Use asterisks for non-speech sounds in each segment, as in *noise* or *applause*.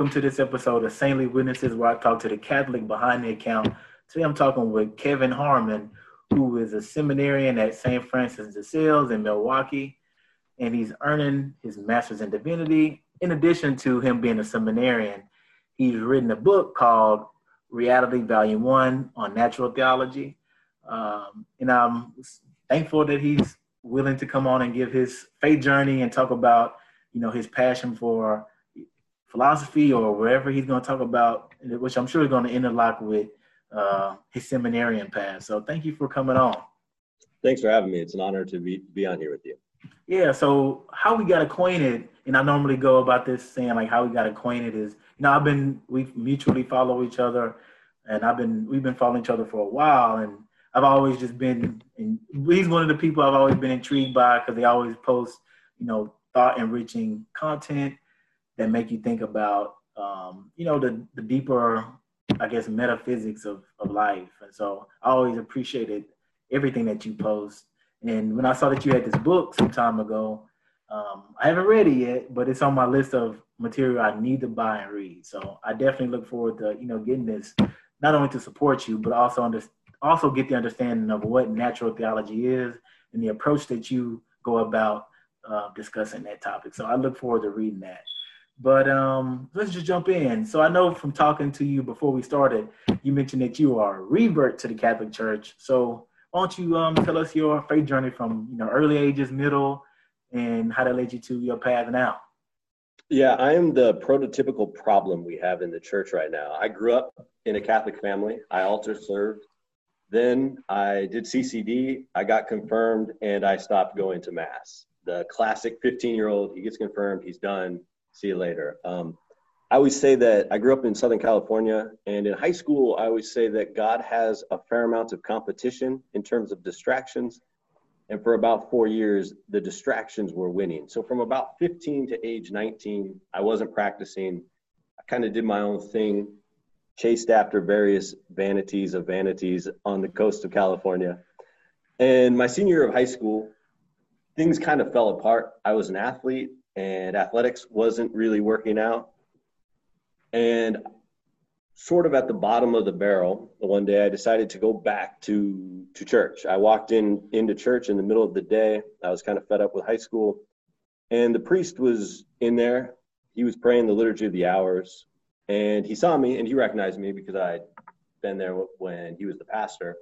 welcome to this episode of Saintly Witnesses, where I talk to the Catholic behind the account. Today I'm talking with Kevin Harmon, who is a seminarian at St. Francis de Sales in Milwaukee, and he's earning his master's in divinity. In addition to him being a seminarian, he's written a book called Reality Volume One on Natural Theology. Um, and I'm thankful that he's willing to come on and give his faith journey and talk about, you know, his passion for philosophy or wherever he's going to talk about, which I'm sure is going to interlock with uh, his seminarian path. So thank you for coming on. Thanks for having me. It's an honor to be, be on here with you. Yeah. So how we got acquainted, and I normally go about this saying like how we got acquainted is, you know, I've been we mutually follow each other, and I've been we've been following each other for a while, and I've always just been. And he's one of the people I've always been intrigued by because they always post, you know, thought enriching content that make you think about um, you know the the deeper I guess metaphysics of, of life. And so I always appreciated everything that you post. And when I saw that you had this book some time ago, um, I haven't read it yet, but it's on my list of material I need to buy and read. So I definitely look forward to you know getting this not only to support you, but also under, also get the understanding of what natural theology is and the approach that you go about uh, discussing that topic. So I look forward to reading that. But um, let's just jump in. So I know from talking to you before we started, you mentioned that you are a revert to the Catholic Church. So why don't you um, tell us your faith journey from you know early ages, middle, and how that led you to your path now? Yeah, I am the prototypical problem we have in the church right now. I grew up in a Catholic family. I altar served. Then I did CCD. I got confirmed, and I stopped going to mass. The classic 15 year old, he gets confirmed, he's done see you later. Um, I always say that I grew up in Southern California, and in high school, I always say that God has a fair amount of competition in terms of distractions. And for about four years, the distractions were winning. So from about 15 to age 19, I wasn't practicing. I kind of did my own thing, chased after various vanities of vanities on the coast of California. And my senior year of high school, things kind of fell apart. I was an athlete and athletics wasn't really working out. And sort of at the bottom of the barrel, one day I decided to go back to to church. I walked in into church in the middle of the day. I was kind of fed up with high school, and the priest was in there. He was praying the liturgy of the hours, and he saw me and he recognized me because I'd been there when he was the pastor.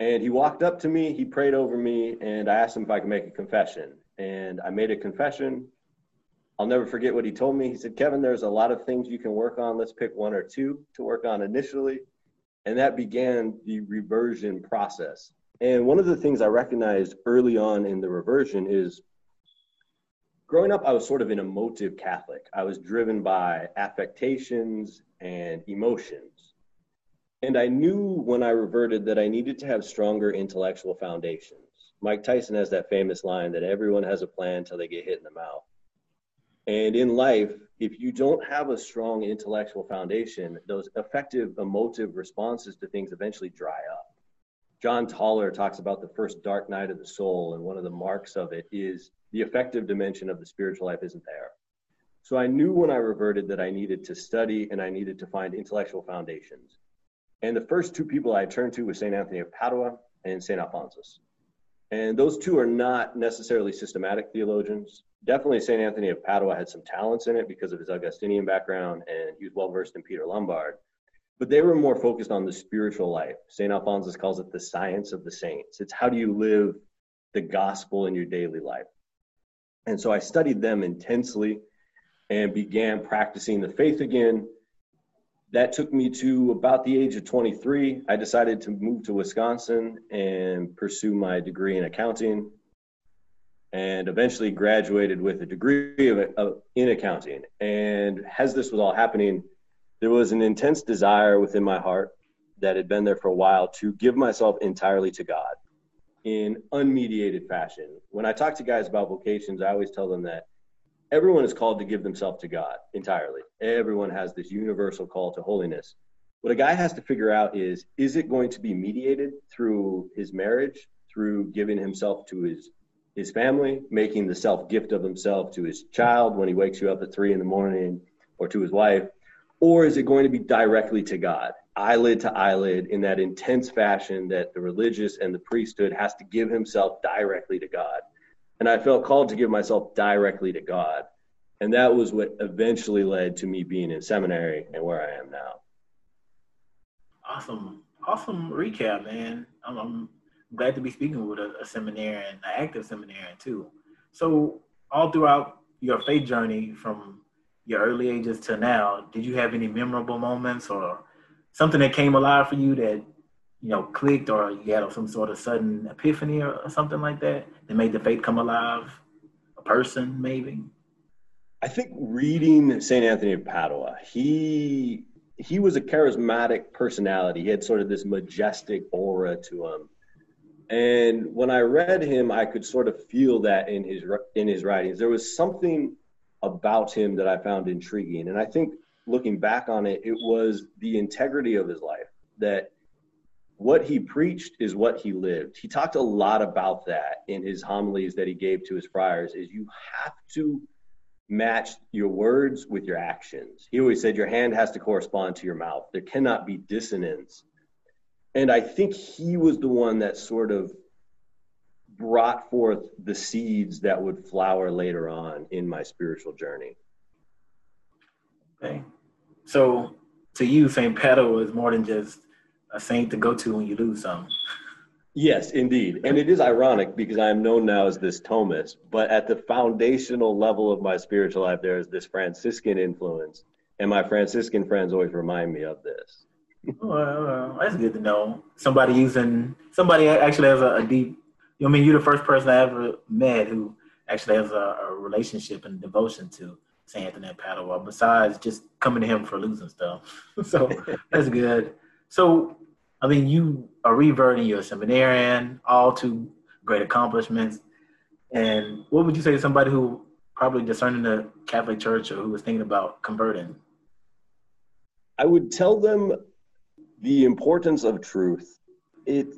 And he walked up to me, he prayed over me, and I asked him if I could make a confession and I made a confession. I'll never forget what he told me. He said, Kevin, there's a lot of things you can work on. Let's pick one or two to work on initially. And that began the reversion process. And one of the things I recognized early on in the reversion is growing up, I was sort of an emotive Catholic. I was driven by affectations and emotions. And I knew when I reverted that I needed to have stronger intellectual foundations. Mike Tyson has that famous line that everyone has a plan until they get hit in the mouth. And in life, if you don't have a strong intellectual foundation, those affective emotive responses to things eventually dry up. John Tauler talks about the first dark night of the soul, and one of the marks of it is the affective dimension of the spiritual life isn't there. So I knew when I reverted that I needed to study and I needed to find intellectual foundations. And the first two people I turned to were St. Anthony of Padua and St. Alphonsus. And those two are not necessarily systematic theologians. Definitely St. Anthony of Padua had some talents in it because of his Augustinian background, and he was well versed in Peter Lombard. But they were more focused on the spiritual life. St. Alphonsus calls it the science of the saints. It's how do you live the gospel in your daily life. And so I studied them intensely and began practicing the faith again that took me to about the age of 23. I decided to move to Wisconsin and pursue my degree in accounting and eventually graduated with a degree of, of, in accounting. And as this was all happening, there was an intense desire within my heart that had been there for a while to give myself entirely to God in unmediated fashion. When I talk to guys about vocations, I always tell them that everyone is called to give themselves to God entirely. Everyone has this universal call to holiness. What a guy has to figure out is is it going to be mediated through his marriage, through giving himself to his his family, making the self gift of himself to his child when he wakes you up at three in the morning, or to his wife, or is it going to be directly to God, eyelid to eyelid, in that intense fashion that the religious and the priesthood has to give himself directly to God? And I felt called to give myself directly to God. And that was what eventually led to me being in seminary and where I am now. Awesome. Awesome recap, man. I'm, I'm glad to be speaking with a, a seminarian, an active seminarian too. So, all throughout your faith journey from your early ages to now, did you have any memorable moments or something that came alive for you that you know clicked, or you had some sort of sudden epiphany or, or something like that that made the faith come alive? A person, maybe. I think reading Saint Anthony of Padua, he he was a charismatic personality. He had sort of this majestic aura to him. And when I read him, I could sort of feel that in his in his writings. There was something about him that I found intriguing. And I think looking back on it, it was the integrity of his life that what he preached is what he lived. He talked a lot about that in his homilies that he gave to his friars is you have to match your words with your actions. He always said your hand has to correspond to your mouth. There cannot be dissonance. And I think he was the one that sort of brought forth the seeds that would flower later on in my spiritual journey. Okay. So to you, St. Padua is more than just a saint to go to when you lose something. *laughs* Yes, indeed. And it is ironic because I am known now as this Thomist, but at the foundational level of my spiritual life, there is this Franciscan influence. And my Franciscan friends always remind me of this. Oh, well, well, that's good to know. Somebody using, somebody actually has a, a deep I mean, you're the first person I ever met who actually has a, a relationship and devotion to St. Anthony of Padua, besides just coming to him for losing stuff. *laughs* so that's good. So, I mean, you are reverting, you're a seminarian, all two great accomplishments. And what would you say to somebody who probably discerning the Catholic Church or who was thinking about converting? I would tell them the importance of truth. It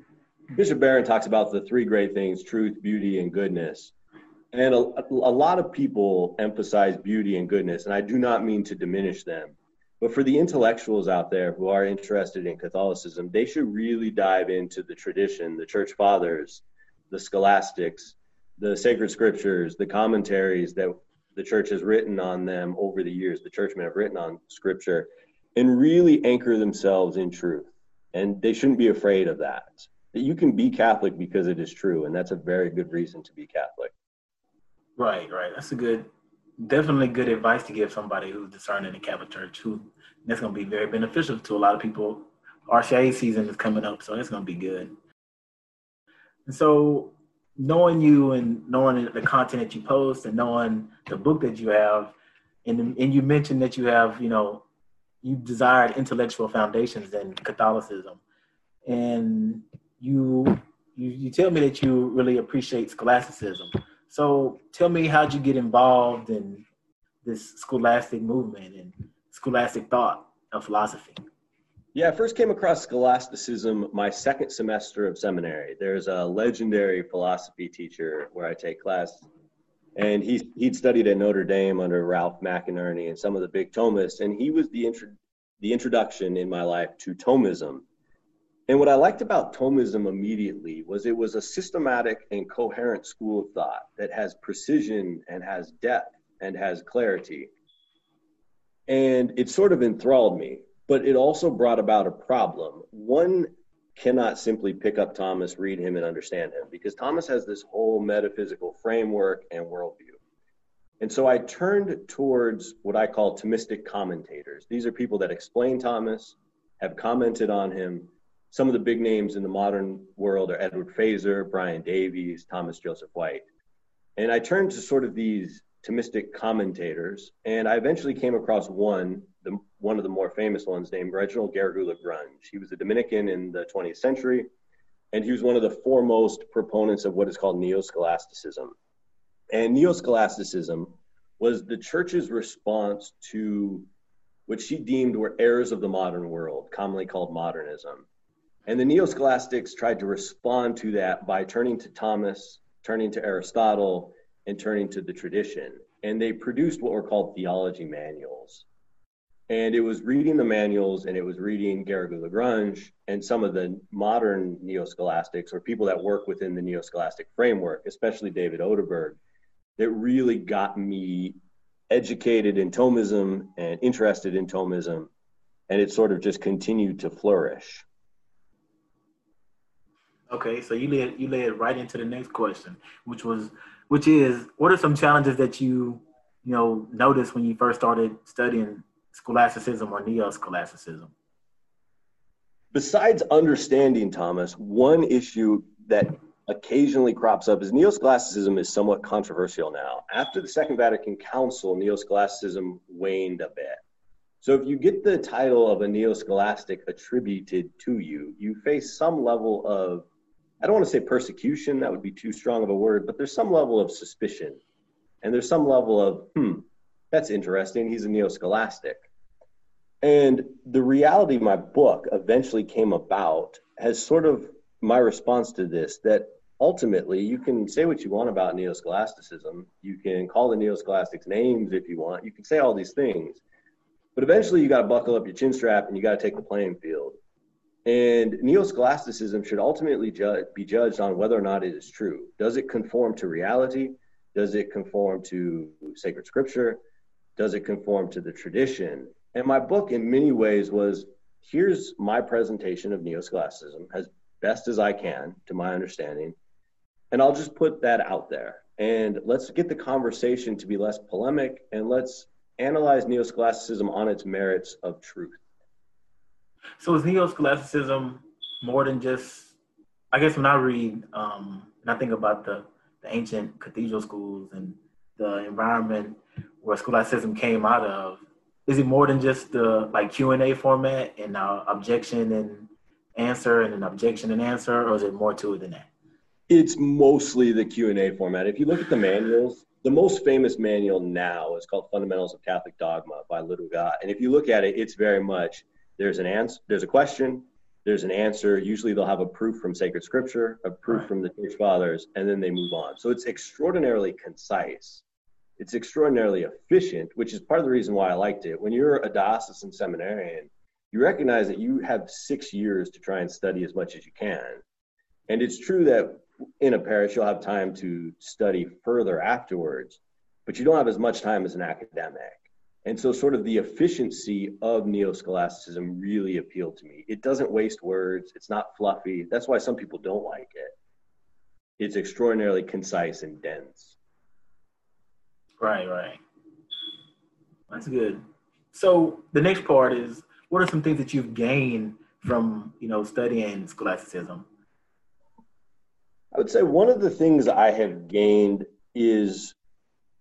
Bishop Barron talks about the three great things truth, beauty, and goodness. And a, a, lot of people emphasize beauty and goodness, and I do not mean to diminish them. But for the intellectuals out there who are interested in Catholicism, they should really dive into the tradition, the church fathers, the scholastics, the sacred scriptures, the commentaries that the church has written on them over the years, the churchmen have written on scripture, and really anchor themselves in truth. And they shouldn't be afraid of that that you can be Catholic because it is true, and that's a very good reason to be Catholic. Right, right. That's a good, definitely good advice to give somebody who's discerning the Catholic Church. Who that's going to be very beneficial to a lot of people. RCIA season is coming up, so it's going to be good. And so, knowing you and knowing the content that you post and knowing the book that you have, and and you mentioned that you have, you know, you desired intellectual foundations in Catholicism, and you you you tell me that you really appreciate scholasticism. So tell me how'd you get involved in this scholastic movement and scholastic thought of philosophy? Yeah, I first came across scholasticism my second semester of seminary. There's a legendary philosophy teacher where I take class, and he he'd studied at Notre Dame under Ralph McInerny and some of the big Thomists, and he was the intro, the introduction in my life to Thomism. And what I liked about Thomism immediately was it was a systematic and coherent school of thought that has precision and has depth and has clarity. And it sort of enthralled me, but it also brought about a problem. One cannot simply pick up Thomas, read him, and understand him because Thomas has this whole metaphysical framework and worldview. And so I turned towards what I call Thomistic commentators. These are people that explain Thomas, have commented on him, some of the big names in the modern world are Edward Feser, Brian Davies, Thomas Joseph White. And I turned to sort of these Thomistic commentators, and I eventually came across one, the, one of the more famous ones, named Reginald Garrigou-Lagrange. He was a Dominican in the 20th century, and he was one of the foremost proponents of what is called Neo-Scholasticism. And Neo-Scholasticism was the church's response to what she deemed were errors of the modern world, commonly called modernism. And the Neo Scholastics tried to respond to that by turning to Thomas, turning to Aristotle, and turning to the tradition. And they produced what were called theology manuals. And it was reading the manuals and it was reading Garrigou Lagrange and some of the modern neo scholastics or people that work within the neo scholastic framework, especially David Oderberg, that really got me educated in Thomism and interested in Thomism. And it sort of just continued to flourish. Okay, so you led you led right into the next question, which was which is what are some challenges that you you know noticed when you first started studying scholasticism or neo-scholasticism? Besides understanding Thomas, one issue that occasionally crops up is neo-scholasticism is somewhat controversial now. After the Second Vatican Council, neo-scholasticism waned a bit. So if you get the title of a neo-scholastic attributed to you, you face some level of I don't want to say persecution, that would be too strong of a word, but there's some level of suspicion. And there's some level of, hmm, that's interesting. He's a neo scholastic. And the reality my book eventually came about has sort of my response to this that ultimately you can say what you want about neo scholasticism. You can call the neo scholastics names if you want. You can say all these things. But eventually you got to buckle up your chin strap and you got to take the playing field. And neo scholasticism should ultimately ju- be judged on whether or not it is true. Does it conform to reality? Does it conform to sacred scripture? Does it conform to the tradition? And my book, in many ways, was here's my presentation of neo scholasticism as best as I can, to my understanding. And I'll just put that out there. And let's get the conversation to be less polemic and let's analyze neo scholasticism on its merits of truth. So is neo-scholasticism more than just? I guess when I read um, and I think about the the ancient cathedral schools and the environment where scholasticism came out of, is it more than just the like Q and A format and uh, objection and answer and an objection and answer, or is it more to it than that? It's mostly the Q and A format. If you look at the manuals, the most famous manual now is called Fundamentals of Catholic Dogma by Ludwig Ott, and if you look at it, it's very much there's an answer, there's a question, there's an answer. Usually they'll have a proof from sacred scripture, a proof right. from the church fathers, and then they move on. So it's extraordinarily concise. It's extraordinarily efficient, which is part of the reason why I liked it. When you're a diocesan seminarian, you recognize that you have six years to try and study as much as you can. And it's true that in a parish, you'll have time to study further afterwards, but you don't have as much time as an academic. And so, sort of the efficiency of neo scholasticism really appealed to me. It doesn't waste words, it's not fluffy. That's why some people don't like it. It's extraordinarily concise and dense. Right, right. That's good. So, the next part is what are some things that you've gained from you know studying scholasticism? I would say one of the things I have gained is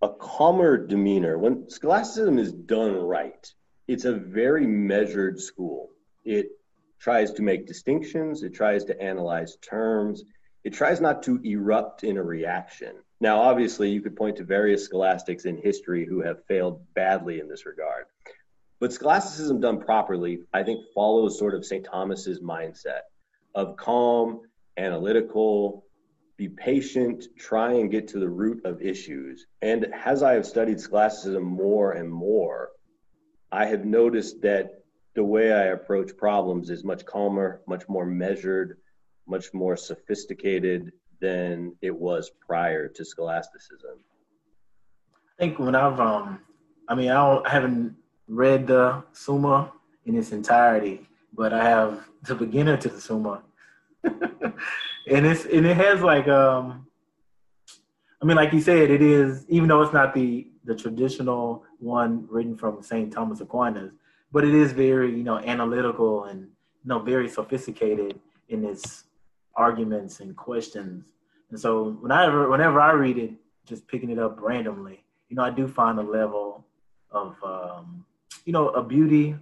a calmer demeanor. When scholasticism is done right, it's a very measured school. It tries to make distinctions, it tries to analyze terms, it tries not to erupt in a reaction. Now, obviously, you could point to various scholastics in history who have failed badly in this regard. But scholasticism done properly, I think, follows sort of St. Thomas's mindset of calm, analytical, be patient, try and get to the root of issues. And as I have studied scholasticism more and more, I have noticed that the way I approach problems is much calmer, much more measured, much more sophisticated than it was prior to scholasticism. I think when I've, um, I mean, I, I haven't read the Summa in its entirety, but I have the beginner to the Summa. *laughs* and it's and it has like um I mean like you said it is even though it's not the the traditional one written from St. Thomas Aquinas but it is very you know analytical and you know very sophisticated in its arguments and questions and so whenever whenever I read it just picking it up randomly you know I do find a level of um you know a beauty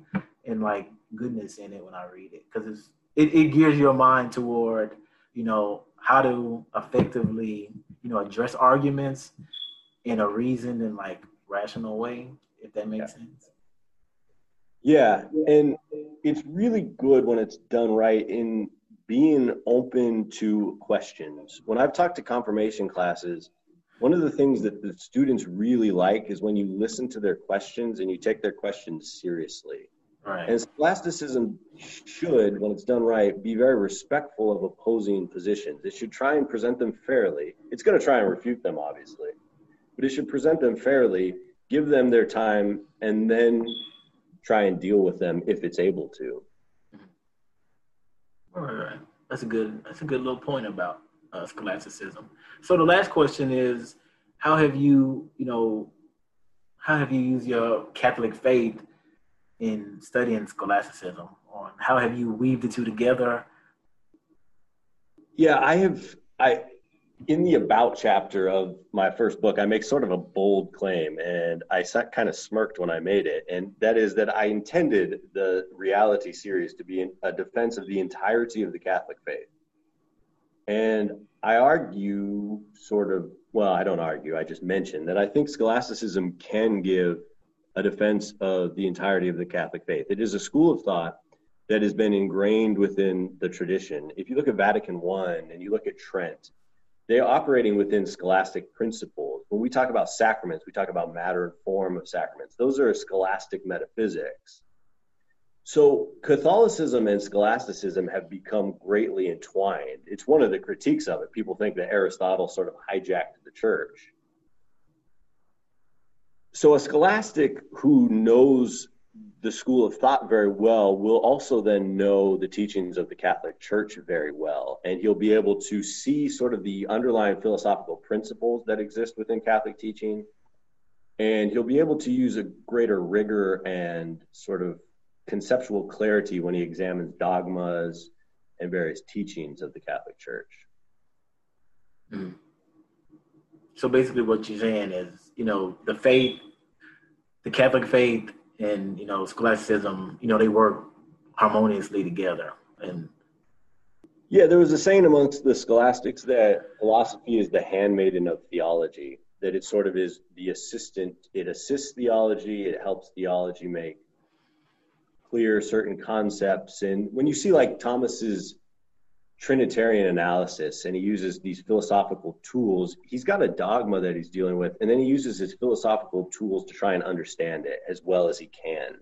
and like goodness in it when I read it because it's it, it gears your mind toward you know, how to effectively, you know, address arguments in a reasoned and like rational way, if that makes yeah. sense. Yeah, and it's really good when it's done right in being open to questions. When I've talked to confirmation classes, One of the things that the students really like is when you listen to their questions and you take their questions seriously. Right. And scholasticism should, when it's done right, be very respectful of opposing positions. It should try and present them fairly. It's going to try and refute them, obviously, but it should present them fairly, give them their time, and then try and deal with them if it's able to. All right. That's a good. That's a good little point about uh, scholasticism. So the last question is, how have you, you know, how have you used your Catholic faith in studying scholasticism, or how have you weaved the two together? Yeah, I have. I in the about chapter of my first book, I make sort of a bold claim, and I kind of smirked when I made it, and that is that I intended the reality series to be a defense of the entirety of the Catholic faith. And I argue, sort of, well, I don't argue, I just mention that I think scholasticism can give a defense of the entirety of the Catholic faith. It is a school of thought that has been ingrained within the tradition. If you look at Vatican I and you look at Trent, they're operating within scholastic principles. When we talk about sacraments, we talk about matter and form of sacraments. Those are scholastic metaphysics. So Catholicism and scholasticism have become greatly entwined. It's one of the critiques of it. People think that Aristotle sort of hijacked the church. So a scholastic who knows the school of thought very well will also then know the teachings of the Catholic Church very well. And he'll be able to see sort of the underlying philosophical principles that exist within Catholic teaching. And he'll be able to use a greater rigor and sort of conceptual clarity when he examines dogmas and various teachings of the Catholic Church. Mm. So basically, what you're saying is, you know, the faith, the Catholic faith and you know scholasticism you know they work harmoniously together. And yeah there was a saying amongst the scholastics that philosophy is the handmaiden of theology that it sort of is the assistant it assists theology it helps theology make clear certain concepts. And when you see like thomas's Trinitarian analysis and he uses these philosophical tools. He's got a dogma that he's dealing with, and then he uses his philosophical tools to try and understand it as well as he can.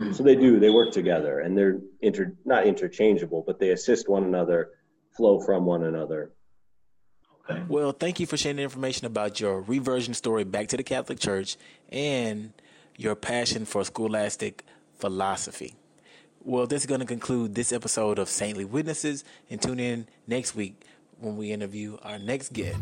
Mm-hmm. So they do, they work together and they're inter, not interchangeable, but they assist one another, flow from one another. Okay. Well, thank you for sharing the information about your reversion story back to the Catholic Church and your passion for scholastic philosophy. Well, this is going to conclude this episode of Saintly Witnesses, and tune in next week when we interview our next guest.